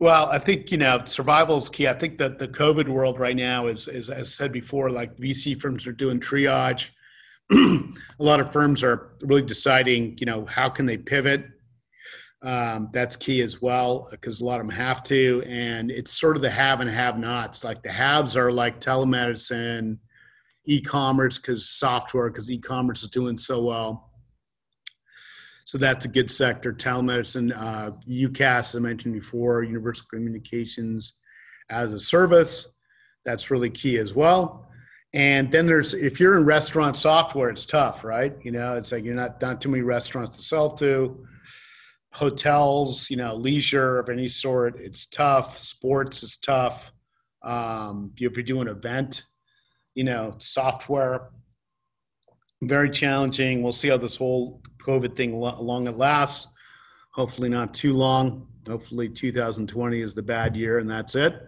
Well, I think you know survival is key. I think that the COVID world right now is, is as said before, like VC firms are doing triage. a lot of firms are really deciding, you know, how can they pivot. Um, that's key as well because a lot of them have to, and it's sort of the have and have-nots. Like the haves are like telemedicine, e-commerce because software because e-commerce is doing so well so that's a good sector. Telemedicine, uh, UCaaS, I mentioned before, Universal Communications as a service. That's really key as well. And then there's if you're in restaurant software, it's tough, right? You know, it's like you're not not too many restaurants to sell to. Hotels, you know, leisure of any sort, it's tough. Sports is tough. Um, if you do an event, you know, software, very challenging. We'll see how this whole COVID thing long it lasts. Hopefully, not too long. Hopefully, 2020 is the bad year, and that's it.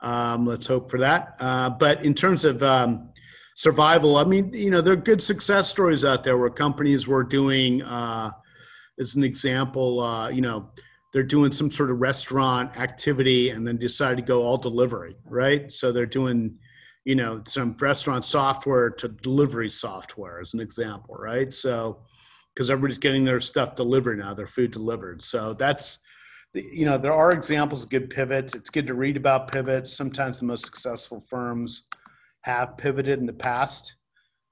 Um, let's hope for that. Uh, but in terms of um, survival, I mean, you know, there are good success stories out there where companies were doing, uh, as an example, uh, you know, they're doing some sort of restaurant activity and then decide to go all delivery, right? So they're doing, you know, some restaurant software to delivery software, as an example, right? So because everybody's getting their stuff delivered now, their food delivered. So that's, you know, there are examples of good pivots. It's good to read about pivots. Sometimes the most successful firms have pivoted in the past,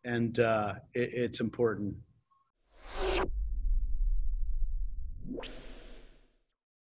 and uh, it, it's important.